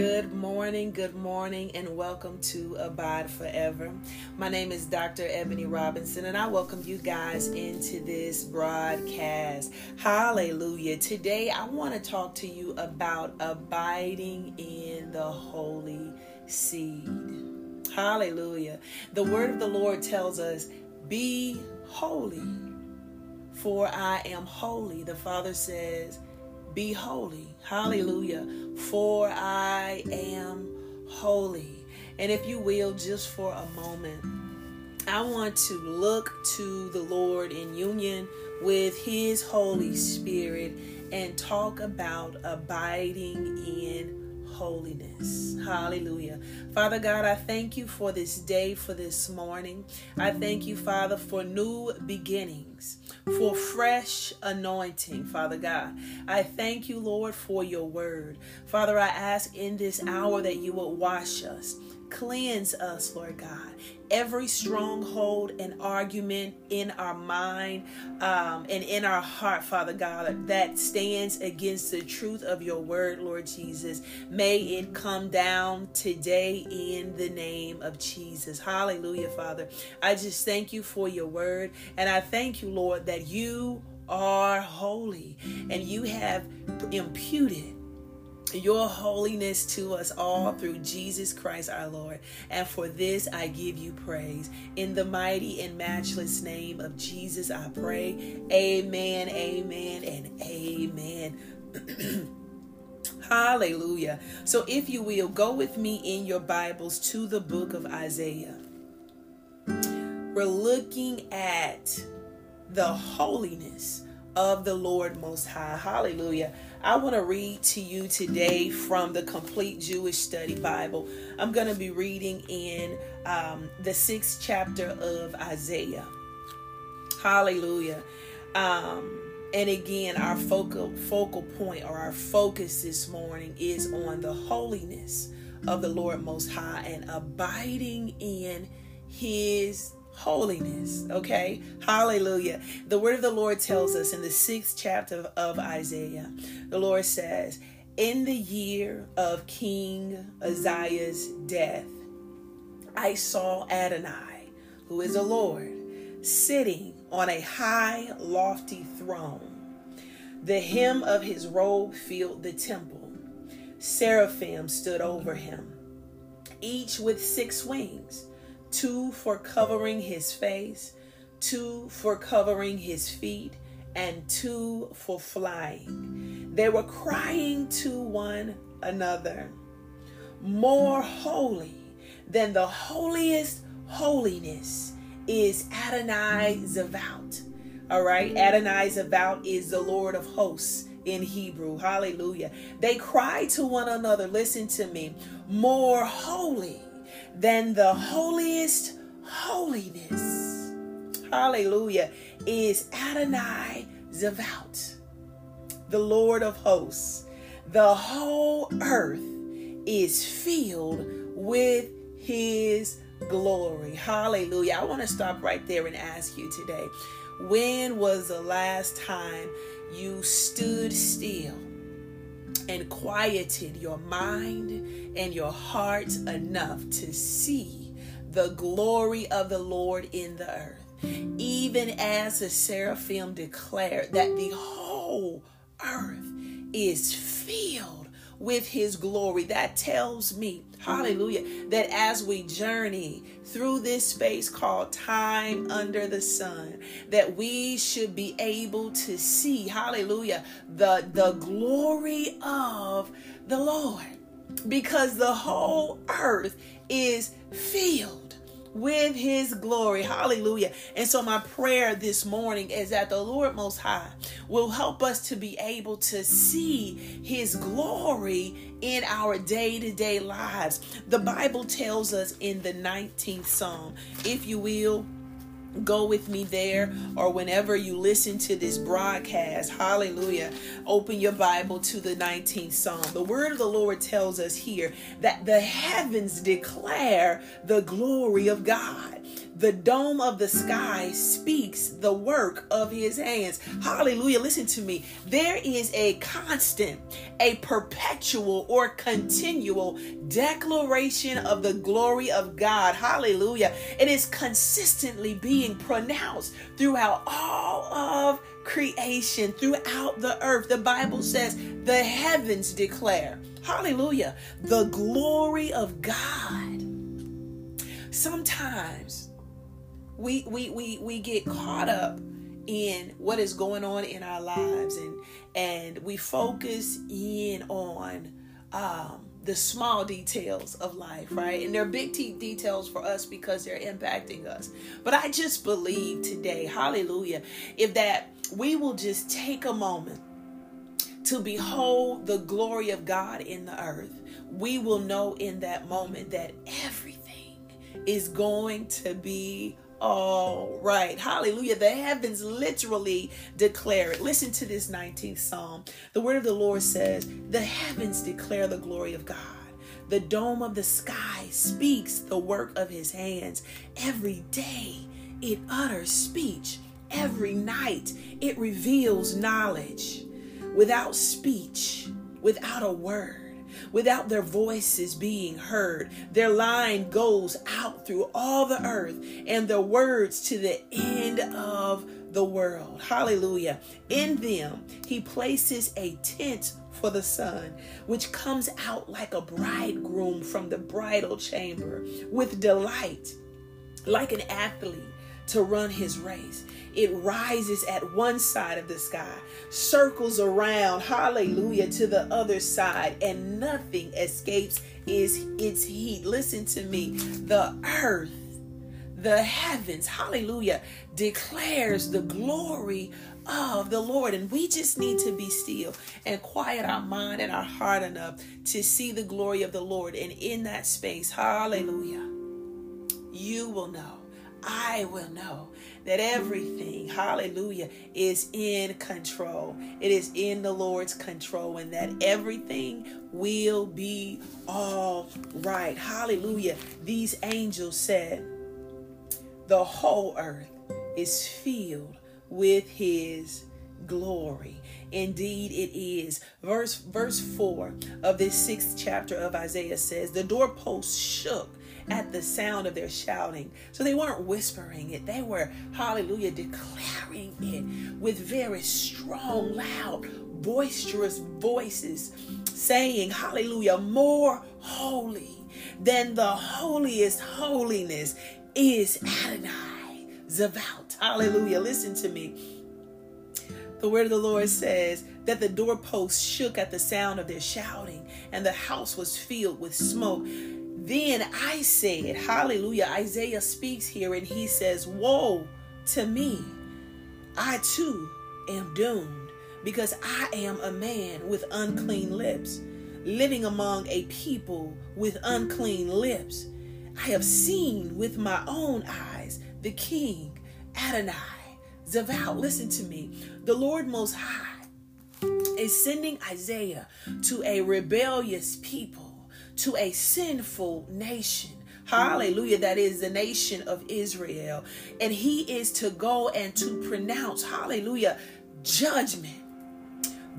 Good morning, good morning, and welcome to Abide Forever. My name is Dr. Ebony Robinson, and I welcome you guys into this broadcast. Hallelujah. Today, I want to talk to you about abiding in the Holy Seed. Hallelujah. The word of the Lord tells us, Be holy, for I am holy. The Father says, be holy. Hallelujah. For I am holy. And if you will, just for a moment, I want to look to the Lord in union with His Holy Spirit and talk about abiding in holiness. Hallelujah. Father God, I thank you for this day, for this morning. I thank you, Father, for new beginnings, for fresh anointing, Father God. I thank you, Lord, for your word. Father, I ask in this hour that you will wash us Cleanse us, Lord God. Every stronghold and argument in our mind um, and in our heart, Father God, that stands against the truth of your word, Lord Jesus, may it come down today in the name of Jesus. Hallelujah, Father. I just thank you for your word. And I thank you, Lord, that you are holy and you have imputed your holiness to us all through Jesus Christ our Lord. And for this I give you praise. In the mighty and matchless name of Jesus, I pray. Amen, amen, and amen. Hallelujah. So, if you will, go with me in your Bibles to the book of Isaiah. We're looking at the holiness of the Lord Most High. Hallelujah. I want to read to you today from the Complete Jewish Study Bible. I'm going to be reading in um, the sixth chapter of Isaiah. Hallelujah. Um, and again, our focal focal point or our focus this morning is on the holiness of the Lord Most High and abiding in His holiness. Okay? Hallelujah. The word of the Lord tells us in the sixth chapter of Isaiah, the Lord says, In the year of King Uzziah's death, I saw Adonai, who is a Lord, sitting on a high, lofty throne. The hem of his robe filled the temple. Seraphim stood over him, each with six wings two for covering his face, two for covering his feet, and two for flying. They were crying to one another, More holy than the holiest holiness is Adonai Zavaut. All right, Adonai Zavaut is the Lord of hosts in Hebrew. Hallelujah. They cry to one another, listen to me, more holy than the holiest holiness. Hallelujah. Is Adonai Zavaut, the Lord of hosts. The whole earth is filled with his glory. Hallelujah. I want to stop right there and ask you today when was the last time you stood still and quieted your mind and your heart enough to see the glory of the Lord in the earth. Even as the seraphim declared that the whole earth is filled with his glory. That tells me, hallelujah, that as we journey through this space called time under the sun, that we should be able to see, hallelujah, the, the glory of the Lord. Because the whole earth is filled with his glory. Hallelujah. And so, my prayer this morning is that the Lord Most High will help us to be able to see his glory in our day to day lives. The Bible tells us in the 19th Psalm, if you will, go with me there or whenever you listen to this broadcast hallelujah open your bible to the 19th psalm. The word of the lord tells us here that the heavens declare the glory of god The dome of the sky speaks the work of his hands. Hallelujah. Listen to me. There is a constant, a perpetual, or continual declaration of the glory of God. Hallelujah. It is consistently being pronounced throughout all of creation, throughout the earth. The Bible says the heavens declare. Hallelujah. The glory of God. Sometimes we we we we get caught up in what is going on in our lives and and we focus in on um the small details of life, right? And they're big t- details for us because they're impacting us. But I just believe today, hallelujah, if that we will just take a moment to behold the glory of God in the earth, we will know in that moment that everything is going to be all right. Hallelujah. The heavens literally declare it. Listen to this 19th Psalm. The word of the Lord says, The heavens declare the glory of God. The dome of the sky speaks the work of his hands. Every day it utters speech. Every night it reveals knowledge. Without speech, without a word, without their voices being heard. Their line goes out through all the earth and their words to the end of the world. Hallelujah. In them, he places a tent for the sun, which comes out like a bridegroom from the bridal chamber with delight, like an athlete to run his race. It rises at one side of the sky, circles around, hallelujah, to the other side, and nothing escapes is its heat. Listen to me. The earth, the heavens, hallelujah, declares the glory of the Lord. And we just need to be still and quiet our mind and our heart enough to see the glory of the Lord. And in that space, hallelujah, you will know I will know that everything, hallelujah, is in control. It is in the Lord's control, and that everything will be all right. Hallelujah. These angels said, The whole earth is filled with his glory. Indeed, it is. Verse verse 4 of this sixth chapter of Isaiah says, The doorpost shook at the sound of their shouting. So they weren't whispering it, they were, hallelujah, declaring it with very strong, loud, boisterous voices, saying, hallelujah, more holy than the holiest holiness is Adonai Zavaot. Hallelujah. Listen to me. The word of the Lord says that the doorposts shook at the sound of their shouting, and the house was filled with smoke. Then I said, Hallelujah. Isaiah speaks here and he says, Woe to me. I too am doomed because I am a man with unclean lips, living among a people with unclean lips. I have seen with my own eyes the King Adonai Zavaot. Listen to me. The Lord Most High is sending Isaiah to a rebellious people to a sinful nation. Hmm. Hallelujah. That is the nation of Israel. And he is to go and to pronounce, hallelujah, judgment.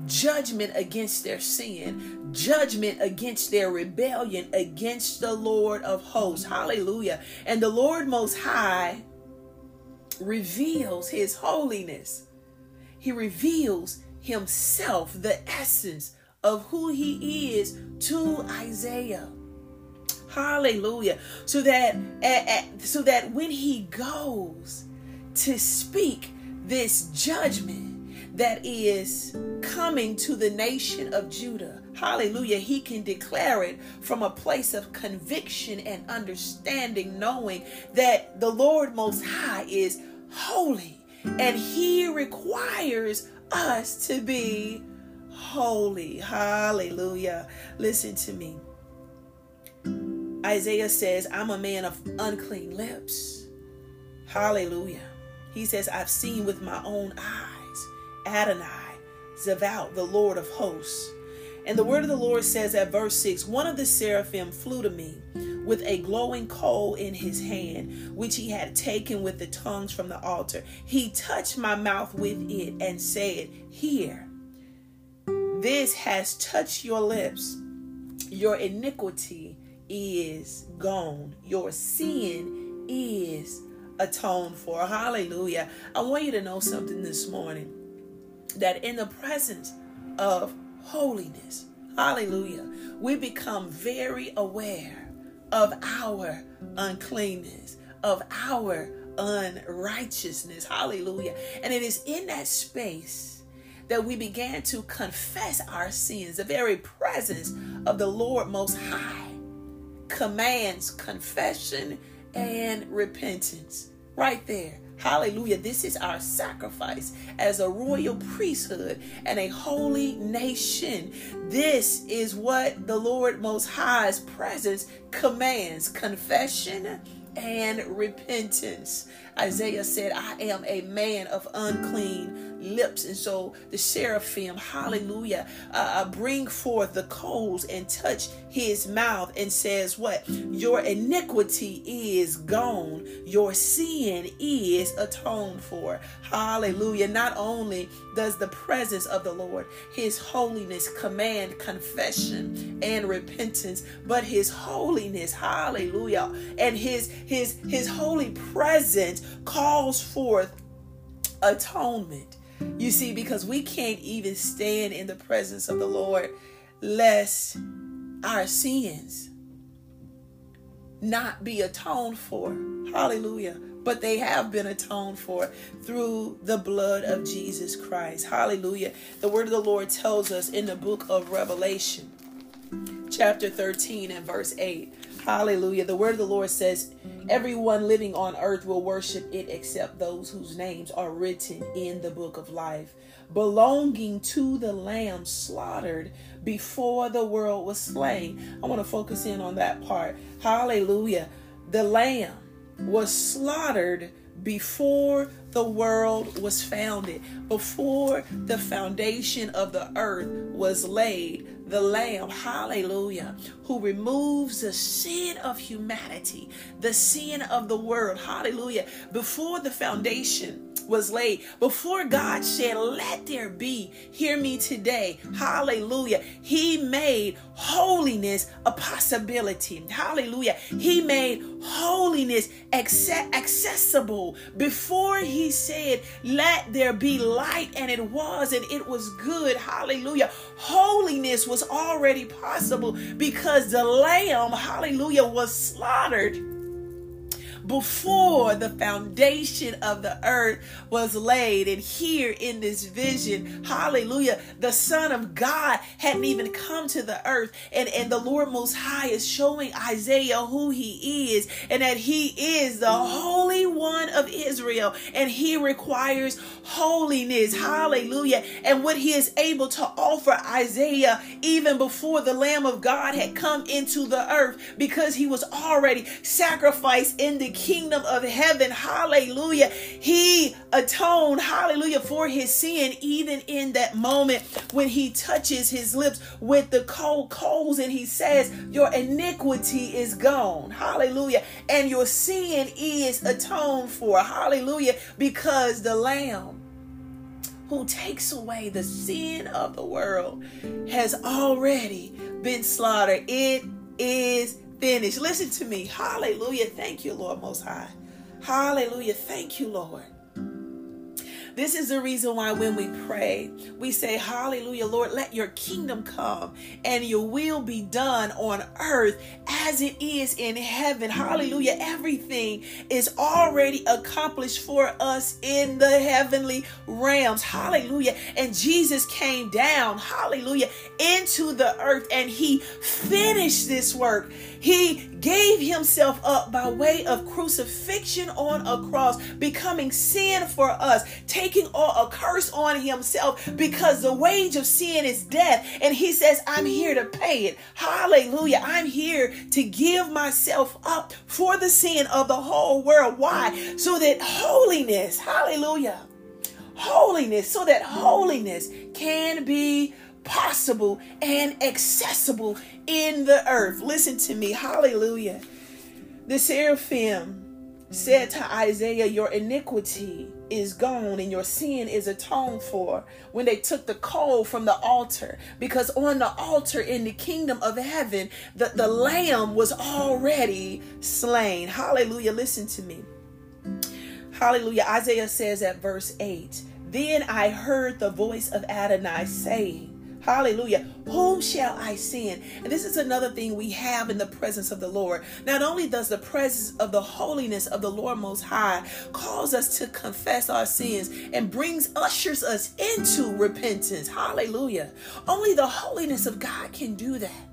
Judgment against their sin, judgment against their rebellion against the Lord of hosts. Hallelujah. And the Lord Most High reveals his holiness. He reveals himself, the essence of who he is to Isaiah. Hallelujah. So that so that when he goes to speak this judgment that is coming to the nation of Judah. Hallelujah. He can declare it from a place of conviction and understanding, knowing that the Lord Most High is holy and He requires us to be holy. Hallelujah. Listen to me. Isaiah says, I'm a man of unclean lips. Hallelujah. He says, I've seen with my own eyes Adonai, Zavaot, the Lord of hosts. And the word of the Lord says at verse 6 One of the seraphim flew to me with a glowing coal in his hand, which he had taken with the tongues from the altar. He touched my mouth with it and said, Here, this has touched your lips. Your iniquity is gone, your sin is atoned for. Hallelujah. I want you to know something this morning that in the presence of holiness, hallelujah, we become very aware of our uncleanness, of our unrighteousness. Hallelujah. And it is in that space that we began to confess our sins. The very presence of the Lord Most High commands confession and repentance. Right there. Hallelujah. This is our sacrifice as a royal priesthood and a holy nation. This is what the Lord Most High's presence commands confession and repentance. Isaiah said, I am a man of unclean lips. And so the seraphim, hallelujah, uh, uh, bring forth the coals and touch his mouth and says, What? Your iniquity is gone, your sin is atoned for. Hallelujah. Not only does the presence of the Lord, his holiness, command confession and repentance, but his holiness, hallelujah, and his his his holy presence calls forth atonement. You see, because we can't even stand in the presence of the Lord lest our sins not be atoned for. Hallelujah. But they have been atoned for through the blood of Jesus Christ. Hallelujah. The word of the Lord tells us in the book of Revelation, chapter 13 and verse 8. Hallelujah. The word of the Lord says, mm-hmm. Everyone living on earth will worship it except those whose names are written in the book of life, belonging to the Lamb slaughtered before the world was slain. I want to focus in on that part. Hallelujah. The Lamb was slaughtered before the world was founded, before the foundation of the earth was laid the Lamb, hallelujah, who removes the sin of humanity, the sin of the world, hallelujah, before the foundation was laid, before God said, Let there be, hear me today, hallelujah. He made holiness a possibility, hallelujah. He made holiness accessible before He said, Let there be light, and it was, and it was good, hallelujah. Holiness was already possible because the Lamb, hallelujah, was slaughtered before the foundation of the earth was laid. And here in this vision, hallelujah, the Son of God hadn't even come to the earth. And, and the Lord Most High is showing Isaiah who he is and that he is the Holy One of Israel. And he requires holiness. Hallelujah. And what he is able to offer Isaiah even before the Lamb of God had come into the earth because he was already sacrificed in the kingdom of heaven. Hallelujah. He atoned, hallelujah, for his sin, even in that moment when he touches his lips with the cold coals and he says, Your iniquity is gone. Hallelujah. And your sin is atoned for. Hallelujah. Because the Lamb who takes away the sin of the world has already been slaughtered. It is finished. Listen to me. Hallelujah. Thank you, Lord Most High. Hallelujah. Thank you, Lord. This is the reason why when we pray, we say, Hallelujah, Lord, let your kingdom come and your will be done on earth as it is in heaven. Hallelujah. Everything is already accomplished for us in the heavenly realms. Hallelujah. And Jesus came down, hallelujah, into the earth and he finished this work. He gave himself up by way of crucifixion on a cross, becoming sin for us, taking all a curse on himself because the wage of sin is death. And he says, I'm here to pay it. Hallelujah. I'm here to give myself up for the sin of the whole world. Why? So that holiness, hallelujah, holiness, so that holiness can be possible and accessible in the earth. Listen to me. Hallelujah. The seraphim said to Isaiah, Your iniquity is gone and your sin is atoned for when they took the coal from the altar. Because on the altar in the kingdom of heaven, the, the lamb was already slain. Hallelujah. Listen to me. Hallelujah. Isaiah says at verse 8 Then I heard the voice of Adonai saying, Hallelujah. Whom shall I send? And this is another thing we have in the presence of the Lord. Not only does the presence of the holiness of the Lord Most High cause us to confess our sins and brings ushers us into repentance. Hallelujah. Only the holiness of God can do that.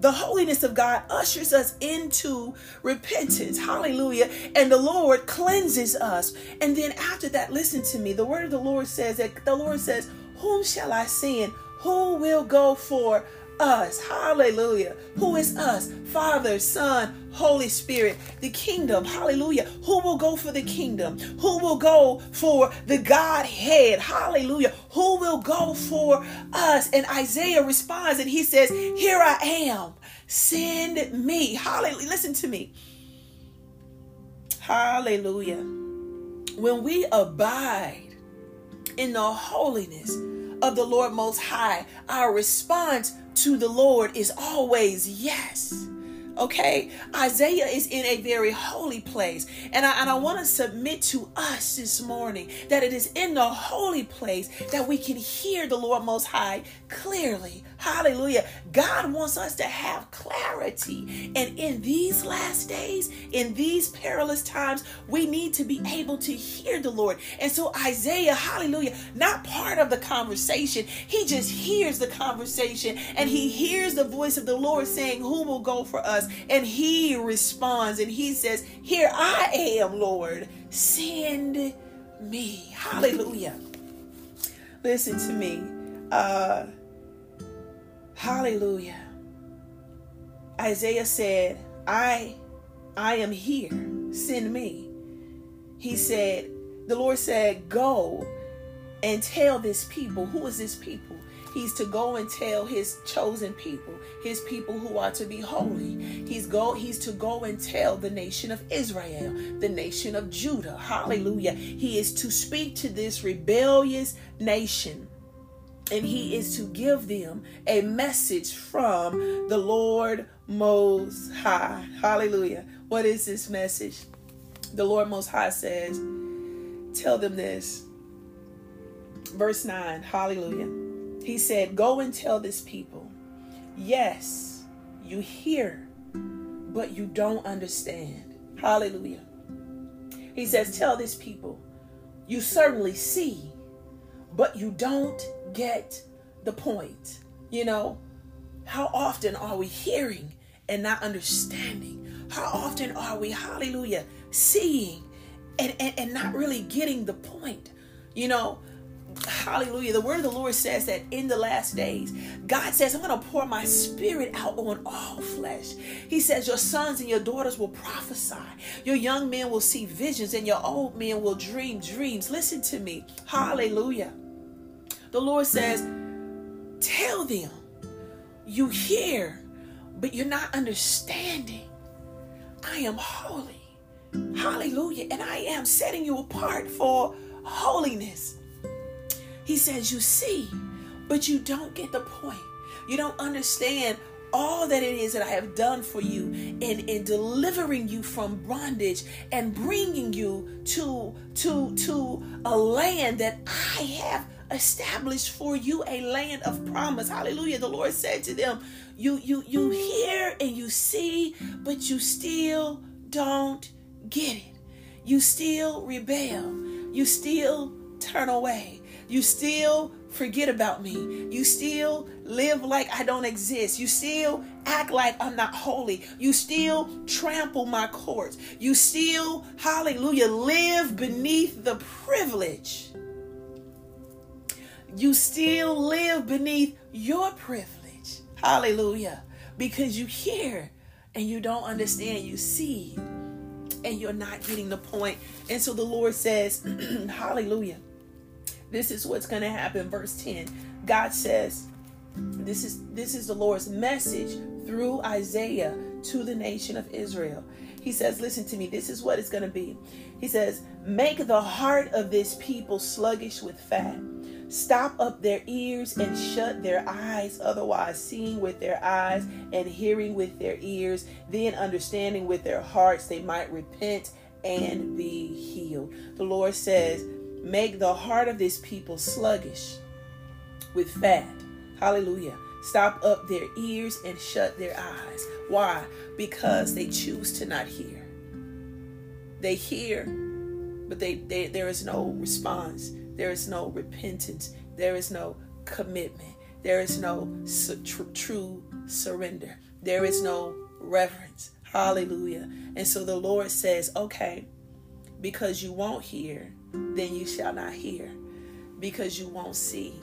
The holiness of God ushers us into repentance. Hallelujah. And the Lord cleanses us. And then after that, listen to me. The word of the Lord says that the Lord says, Whom shall I send? Who will go for us? Hallelujah. Who is us? Father, Son, Holy Spirit, the kingdom. Hallelujah. Who will go for the kingdom? Who will go for the Godhead? Hallelujah. Who will go for us? And Isaiah responds and he says, Here I am. Send me. Hallelujah. Listen to me. Hallelujah. When we abide in the holiness, of the Lord Most High, our response to the Lord is always yes. Okay, Isaiah is in a very holy place, and I, and I want to submit to us this morning that it is in the holy place that we can hear the Lord Most High clearly. Hallelujah. God wants us to have clarity. And in these last days, in these perilous times, we need to be able to hear the Lord. And so, Isaiah, hallelujah, not part of the conversation, he just hears the conversation and he hears the voice of the Lord saying, Who will go for us? And he responds and he says, Here I am, Lord. Send me. Hallelujah. Listen to me. Uh, Hallelujah. Isaiah said, I I am here. Send me. He said, the Lord said, go and tell this people. Who is this people? He's to go and tell his chosen people, his people who are to be holy. He's go he's to go and tell the nation of Israel, the nation of Judah. Hallelujah. He is to speak to this rebellious nation and he is to give them a message from the Lord Most High. Hallelujah. What is this message? The Lord Most High says, Tell them this. Verse 9, hallelujah. He said, Go and tell this people, yes, you hear, but you don't understand. Hallelujah. He says, Tell this people, you certainly see, but you don't get the point. You know, how often are we hearing and not understanding? How often are we, hallelujah, seeing and, and, and not really getting the point? You know, hallelujah. The word of the Lord says that in the last days, God says, I'm going to pour my spirit out on all flesh. He says, Your sons and your daughters will prophesy, your young men will see visions, and your old men will dream dreams. Listen to me. Hallelujah. The Lord says, Tell them you hear, but you're not understanding. I am holy. Hallelujah. And I am setting you apart for holiness. He says, You see, but you don't get the point. You don't understand all that it is that I have done for you in, in delivering you from bondage and bringing you to, to, to a land that I have established for you a land of promise. Hallelujah. The Lord said to them, You you you hear and you see, but you still don't get it. You still rebel. You still turn away. You still forget about me. You still live like I don't exist. You still act like I'm not holy. You still trample my courts. You still, hallelujah, live beneath the privilege you still live beneath your privilege. Hallelujah. Because you hear and you don't understand, you see, and you're not getting the point. And so the Lord says, Hallelujah. This is what's going to happen. Verse 10 God says, This is this is the Lord's message through Isaiah to the nation of Israel. He says, Listen to me, this is what it's going to be. He says, Make the heart of this people sluggish with fat. Stop up their ears and shut their eyes, otherwise, seeing with their eyes and hearing with their ears, then understanding with their hearts, they might repent and be healed. The Lord says, Make the heart of this people sluggish with fat. Hallelujah. Stop up their ears and shut their eyes. Why? Because they choose to not hear. They hear, but they, they there is no response. There is no repentance. There is no commitment. There is no su- tr- true surrender. There is no reverence. Hallelujah. And so the Lord says, okay, because you won't hear, then you shall not hear. Because you won't see,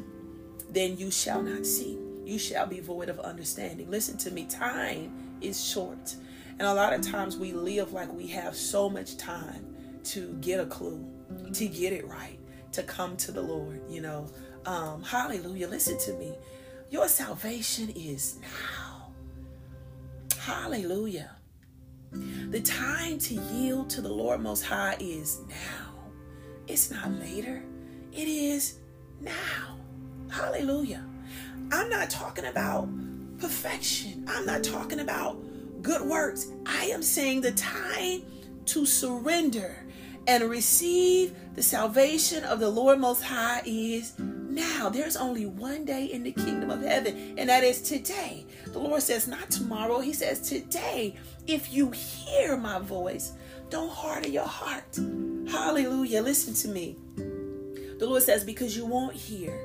then you shall not see you shall be void of understanding. Listen to me, time is short. And a lot of times we live like we have so much time to get a clue, to get it right, to come to the Lord, you know. Um, hallelujah. Listen to me. Your salvation is now. Hallelujah. The time to yield to the Lord Most High is now. It's not later, it is now. Hallelujah. I'm not talking about perfection. I'm not talking about good works. I am saying the time to surrender and receive the salvation of the Lord Most High is now. There's only one day in the kingdom of heaven, and that is today. The Lord says, not tomorrow. He says, today. If you hear my voice, don't harden your heart. Hallelujah. Listen to me. The Lord says, because you won't hear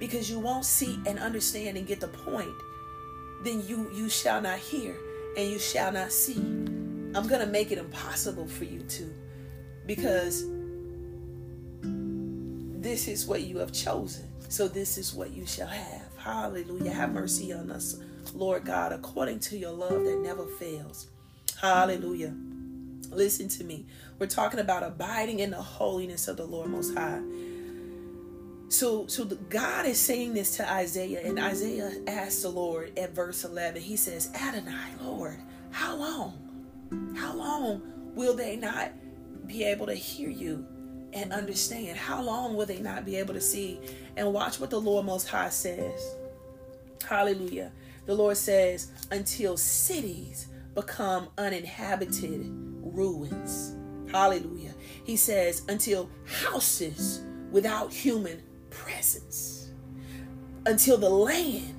because you won't see and understand and get the point, then you you shall not hear and you shall not see. I'm to make it impossible for you to because this is what you have chosen. So this is what you shall have. Hallelujah. Have mercy on us, Lord God, according to your love that never fails. Hallelujah. Listen to me. We're talking about abiding in the holiness of the Lord Most High. So, so the, God is saying this to Isaiah, and Isaiah asks the Lord at verse 11, he says, Adonai, Lord, how long? How long will they not be able to hear you and understand? How long will they not be able to see? And watch what the Lord Most High says. Hallelujah. The Lord says, until cities become uninhabited ruins. Hallelujah. He says, until houses without human presence until the land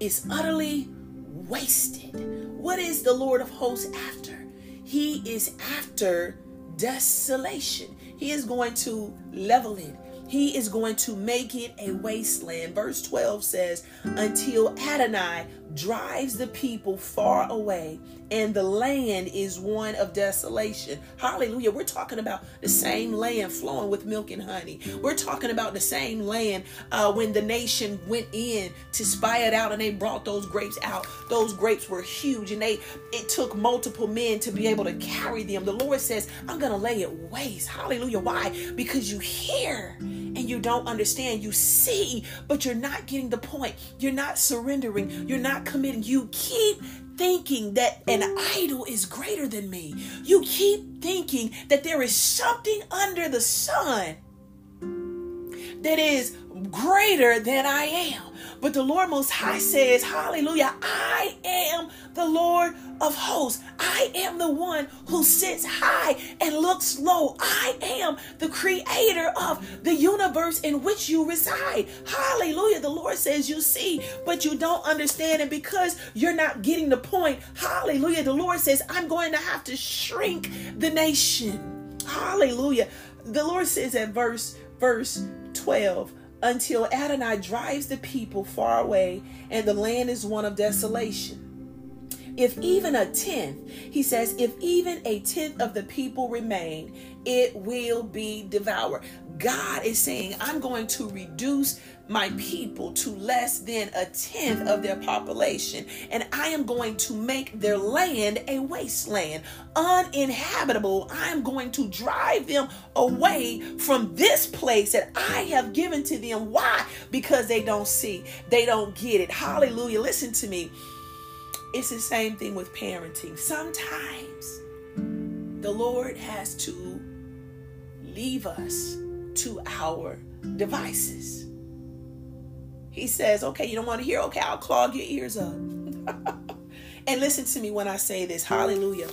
is utterly wasted. What is the Lord of hosts after? He is after desolation. He is going to level it. He is going to make it a wasteland. Verse 12 says, Until Adonai drives the people far away and the land is one of desolation. Hallelujah. We're talking about the same land flowing with milk and honey. We're talking about the same land uh, when the nation went in to spy it out and they brought those grapes out. Those grapes were huge and they it took multiple men to be able to carry them. The Lord says, I'm to lay it waste. Hallelujah. Why? Because you hear and you don't understand. You see, but you're not getting the point. You're not surrendering. You're not committing. You keep thinking that an idol is greater than me. You keep thinking that there is something under the sun that is greater than I am. But the Lord Most High says, Hallelujah, I am the Lord of hosts. I am the one who sits high and looks low. I am the creator of the universe in which you reside. Hallelujah. The Lord says, You see, but you don't understand. And because you're not getting the point, hallelujah, the Lord says, I'm going to have to shrink the nation. Hallelujah. The Lord says at verse verse 12 until Adonai drives the people far away and the land is one of desolation. if even a tenth, he says, if even a tenth of the people remain, it will be devoured. God is saying, I'm going to reduce my people to less than a tenth of their population, and I am going to make their land a wasteland, uninhabitable. I am going to drive them away from this place that I have given to them. Why? Because they don't see, they don't get it. Hallelujah. Listen to me. It's the same thing with parenting. Sometimes the Lord has to leave us to our devices. He says, okay, you don't want to hear? Okay, I'll clog your ears up. and listen to me when I say this. Hallelujah.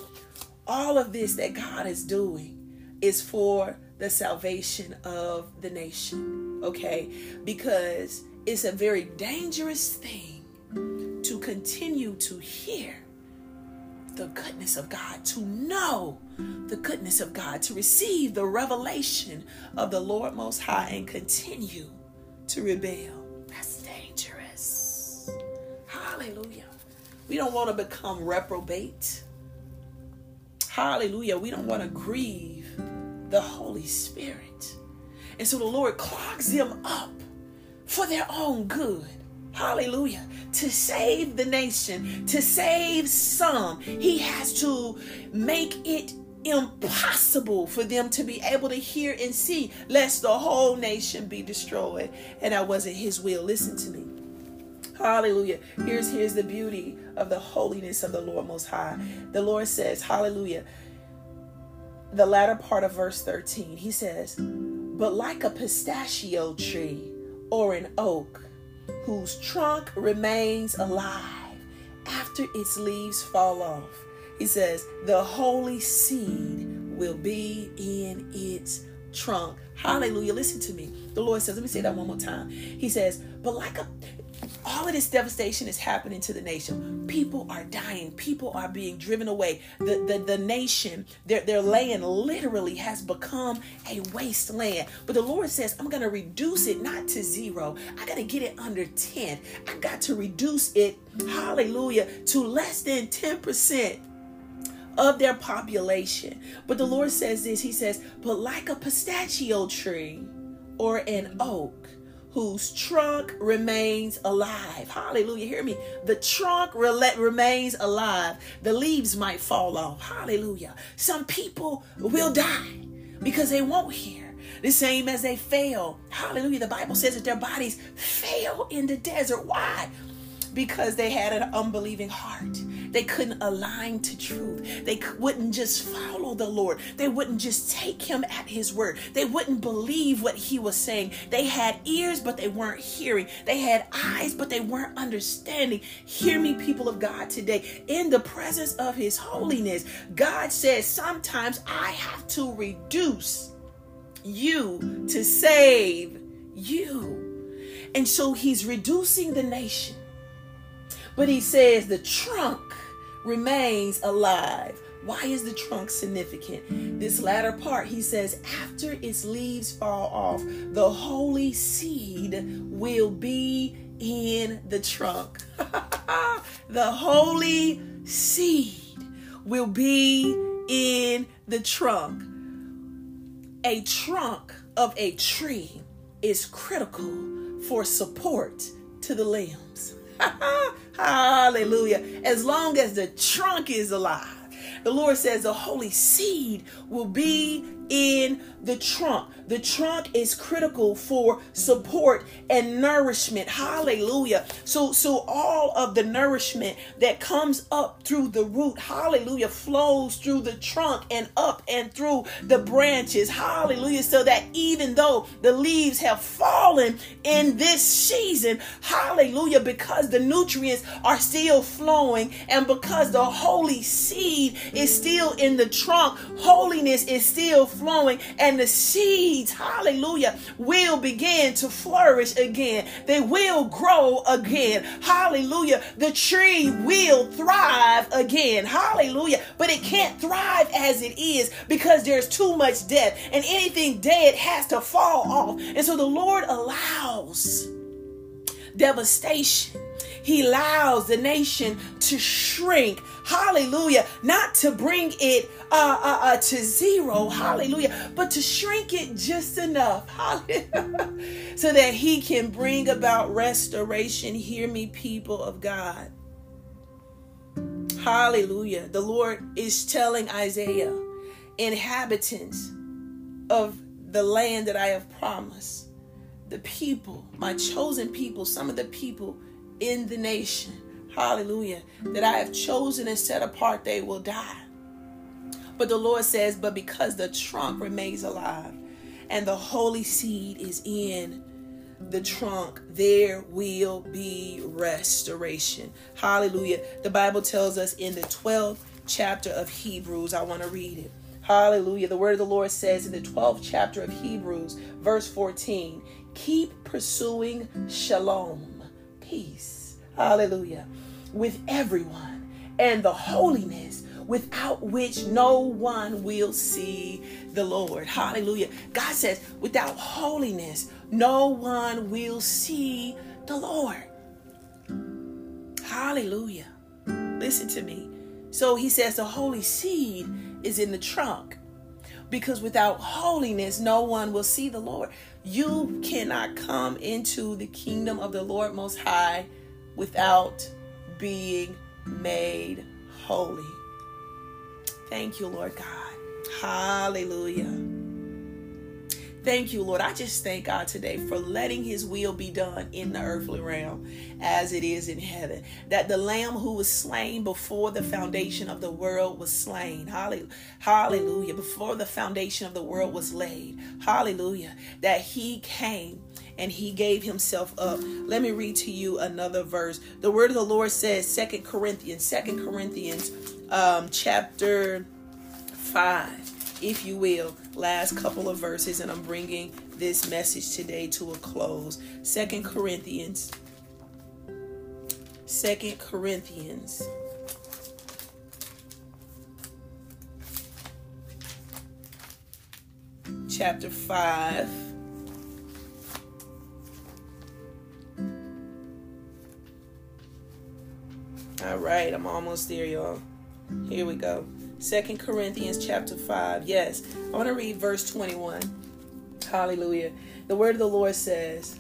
All of this that God is doing is for the salvation of the nation. Okay? Because it's a very dangerous thing to continue to hear the goodness of God, to know the goodness of God, to receive the revelation of the Lord Most High and continue to rebel. That's dangerous. Hallelujah. We don't want to become reprobate. Hallelujah. We don't want to grieve the Holy Spirit. And so the Lord clogs them up for their own good. Hallelujah. To save the nation, to save some, He has to make it impossible for them to be able to hear and see, lest the whole nation be destroyed. And that wasn't his will. Listen to me. Hallelujah. Here's here's the beauty of the holiness of the Lord Most High. The Lord says, Hallelujah. The latter part of verse 13, he says, But like a pistachio tree or an oak whose trunk remains alive after its leaves fall off he says, the holy seed will be in its trunk. Hallelujah. Listen to me. The Lord says, let me say that one more time. He says, but like a all of this devastation is happening to the nation. People are dying. People are being driven away. The, the, the nation, their, their land literally has become a wasteland. But the Lord says, I'm going to reduce it not to zero. I got to get it under 10. I got to reduce it, hallelujah, to less than 10% of their population. But the Lord says this He says, But like a pistachio tree or an oak whose trunk remains alive. Hallelujah. Hear me. The trunk re- remains alive. The leaves might fall off. Hallelujah. Some people will die because they won't hear. The same as they fail. Hallelujah. The Bible says that their bodies fail in the desert. Why? Because they had an unbelieving heart. They couldn't align to truth. They wouldn't just follow the Lord. They wouldn't just take him at his word. They wouldn't believe what he was saying. They had ears, but they weren't hearing. They had eyes, but they weren't understanding. Hear me, people of God, today. In the presence of his holiness, God says, sometimes I have to reduce you to save you. And so he's reducing the nation. But he says the trunk remains alive. Why is the trunk significant? This latter part, he says, after its leaves fall off, the holy seed will be in the trunk. the holy seed will be in the trunk. A trunk of a tree is critical for support to the limbs. Hallelujah. As long as the trunk is alive, the Lord says the holy seed will be in the trunk. The trunk is critical for support and nourishment. Hallelujah. So so all of the nourishment that comes up through the root, hallelujah, flows through the trunk and up and through the branches. Hallelujah. So that even though the leaves have fallen in this season, hallelujah, because the nutrients are still flowing and because the holy seed is still in the trunk, holiness is still and the seeds, hallelujah, will begin to flourish again. They will grow again. Hallelujah. The tree will thrive again. Hallelujah. But it can't thrive as it is because there's too much death. And anything dead has to fall off. And so the Lord allows devastation. He allows the nation to shrink. Hallelujah. Not to bring it uh, uh, uh, to zero. Hallelujah. But to shrink it just enough. Hallelujah. so that he can bring about restoration. Hear me, people of God. Hallelujah. The Lord is telling Isaiah, inhabitants of the land that I have promised, the people, my chosen people, some of the people in the nation, hallelujah, that I have chosen and set apart, they will die. But the Lord says, but because the trunk remains alive and the holy seed is in the trunk, there will be restoration. Hallelujah. The Bible tells us in the 12th chapter of Hebrews, I want to read it. Hallelujah. The word of the Lord says in the 12th chapter of Hebrews, verse 14, keep pursuing shalom, peace. Hallelujah. With everyone and the holiness without which no one will see the Lord. Hallelujah. God says, without holiness, no one will see the Lord. Hallelujah. Listen to me. So he says the holy seed is in the trunk because without holiness, no one will see the Lord. You cannot come into the kingdom of the Lord Most High without being made holy. Thank you, Lord God. Hallelujah. Thank you, Lord. I just thank God today for letting his will be done in the earthly realm as it is in heaven. That the lamb who was slain before the foundation of the world was slain. Hallelujah. Before the foundation of the world was laid. Hallelujah. That he came and he gave himself up. Let me read to you another verse. The word of the Lord says, Second Corinthians, Second Corinthians um, chapter 5, if you will, last couple of verses, and I'm bringing this message today to a close. Second Corinthians, Second Corinthians. Chapter 5 All right, I'm almost there, y'all. Here we go. Second Corinthians chapter 5. Yes, I want to read verse 21. Hallelujah. The word of the Lord says,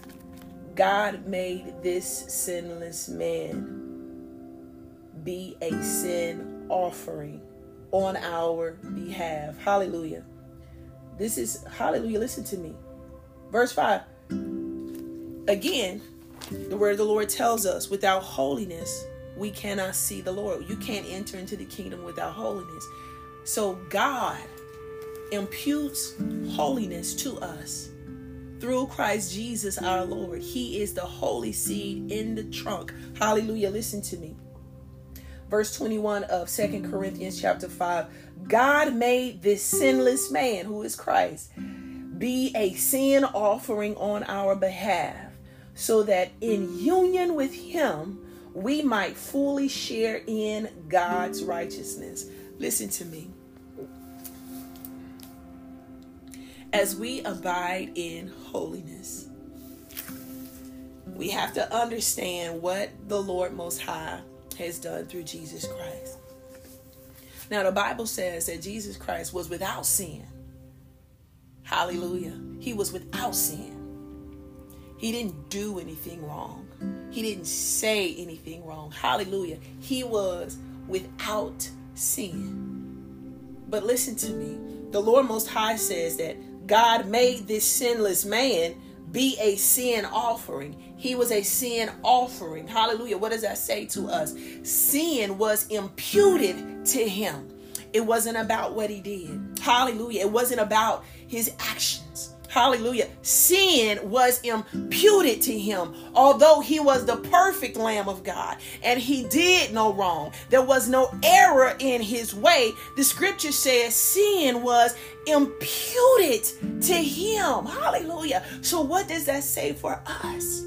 God made this sinless man be a sin offering on our behalf. Hallelujah. This is, hallelujah, listen to me. Verse 5. Again, the word of the Lord tells us without holiness, we cannot see the Lord. You can't enter into the kingdom without holiness. So God imputes holiness to us through Christ Jesus our Lord. He is the holy seed in the trunk. Hallelujah. Listen to me. Verse 21 of Second Corinthians chapter 5. God made this sinless man, who is Christ, be a sin offering on our behalf, so that in union with him we might fully share in God's righteousness. Listen to me. As we abide in holiness, we have to understand what the Lord Most High has done through Jesus Christ. Now, the Bible says that Jesus Christ was without sin. Hallelujah. He was without sin. He didn't do anything wrong. He didn't say anything wrong. Hallelujah. He was without sin. But listen to me. The Lord Most High says that God made this sinless man be a sin offering. He was a sin offering. Hallelujah. What does that say to us? Sin was imputed to him. It wasn't about what he did. Hallelujah. It wasn't about his actions. Hallelujah. Sin was imputed to him. Although he was the perfect Lamb of God and he did no wrong, there was no error in his way. The scripture says sin was imputed to him. Hallelujah. So, what does that say for us?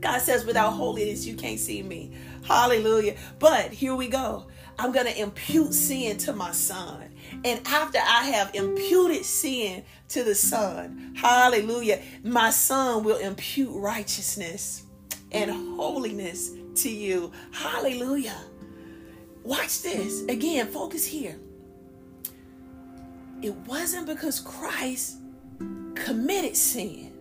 God says, without holiness, you can't see me. Hallelujah. But here we go. I'm going to impute sin to my son. And after I have imputed sin to the son, hallelujah, my son will impute righteousness. and holiness to you. Hallelujah. Watch this. Again, focus here. It wasn't because Christ committed sin,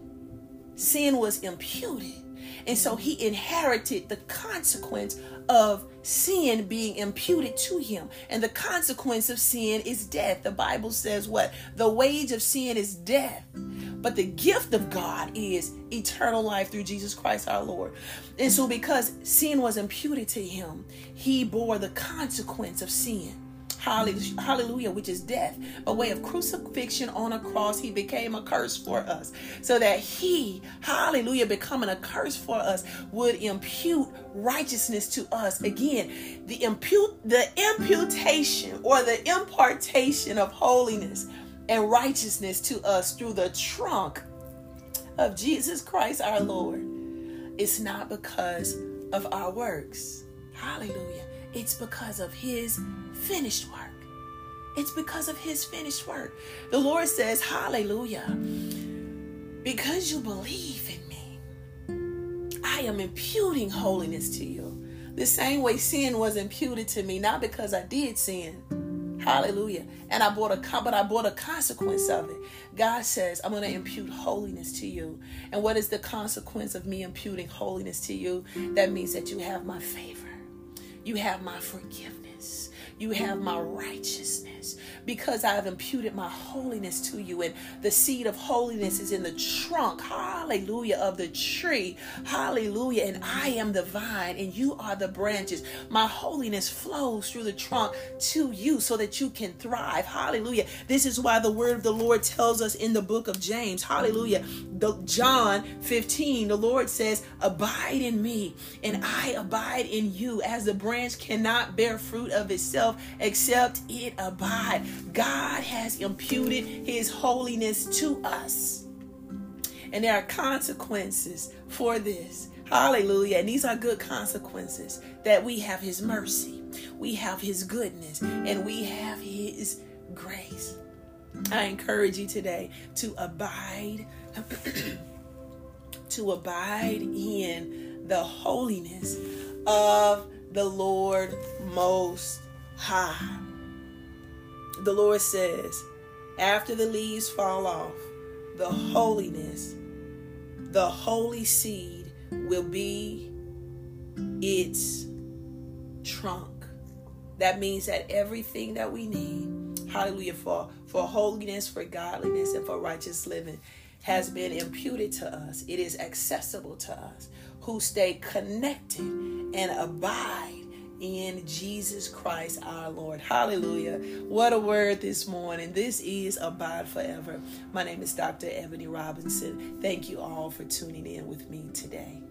sin was imputed. And so he inherited the consequence of sin being imputed to him. And the consequence of sin is death. The Bible says what? The wage of sin is death. But the gift of God is eternal life through Jesus Christ our Lord. And so, because sin was imputed to him, he bore the consequence of sin. Hallelujah, which is death. By way of crucifixion on a cross, he became a curse for us. So that he, hallelujah, becoming a curse for us, would impute righteousness to us. Again, the impute the imputation or the impartation of holiness and righteousness to us through the trunk of Jesus Christ our Lord. It's not because of our works. Hallelujah. It's because of his finished work. It's because of his finished work. The Lord says, Hallelujah. Because you believe in me, I am imputing holiness to you. The same way sin was imputed to me, not because I did sin, Hallelujah. And I bought a but I bought a consequence of it. God says, I'm going to impute holiness to you. And what is the consequence of me imputing holiness to you? That means that you have my favor. You have my forgiveness. You have my righteousness because I have imputed my holiness to you. And the seed of holiness is in the trunk, hallelujah, of the tree. Hallelujah. And I am the vine and you are the branches. My holiness flows through the trunk to you so that you can thrive. Hallelujah. This is why the word of the Lord tells us in the book of James, hallelujah. The, John 15, the Lord says, Abide in me and I abide in you as the branch cannot bear fruit of itself except it abide. God has imputed his holiness to us. And there are consequences for this. Hallelujah. And these are good consequences that we have his mercy, we have his goodness, and we have his grace. I encourage you today to abide to abide in the holiness of the Lord most high the Lord says, after the leaves fall off, the holiness, the holy seed will be its trunk. That means that everything that we need, hallelujah, for, for holiness, for godliness, and for righteous living has been imputed to us. It is accessible to us who stay connected and abide in Jesus Christ our Lord. Hallelujah. What a word this morning. This is Abide Forever. My name is Dr. Ebony Robinson. Thank you all for tuning in with me today.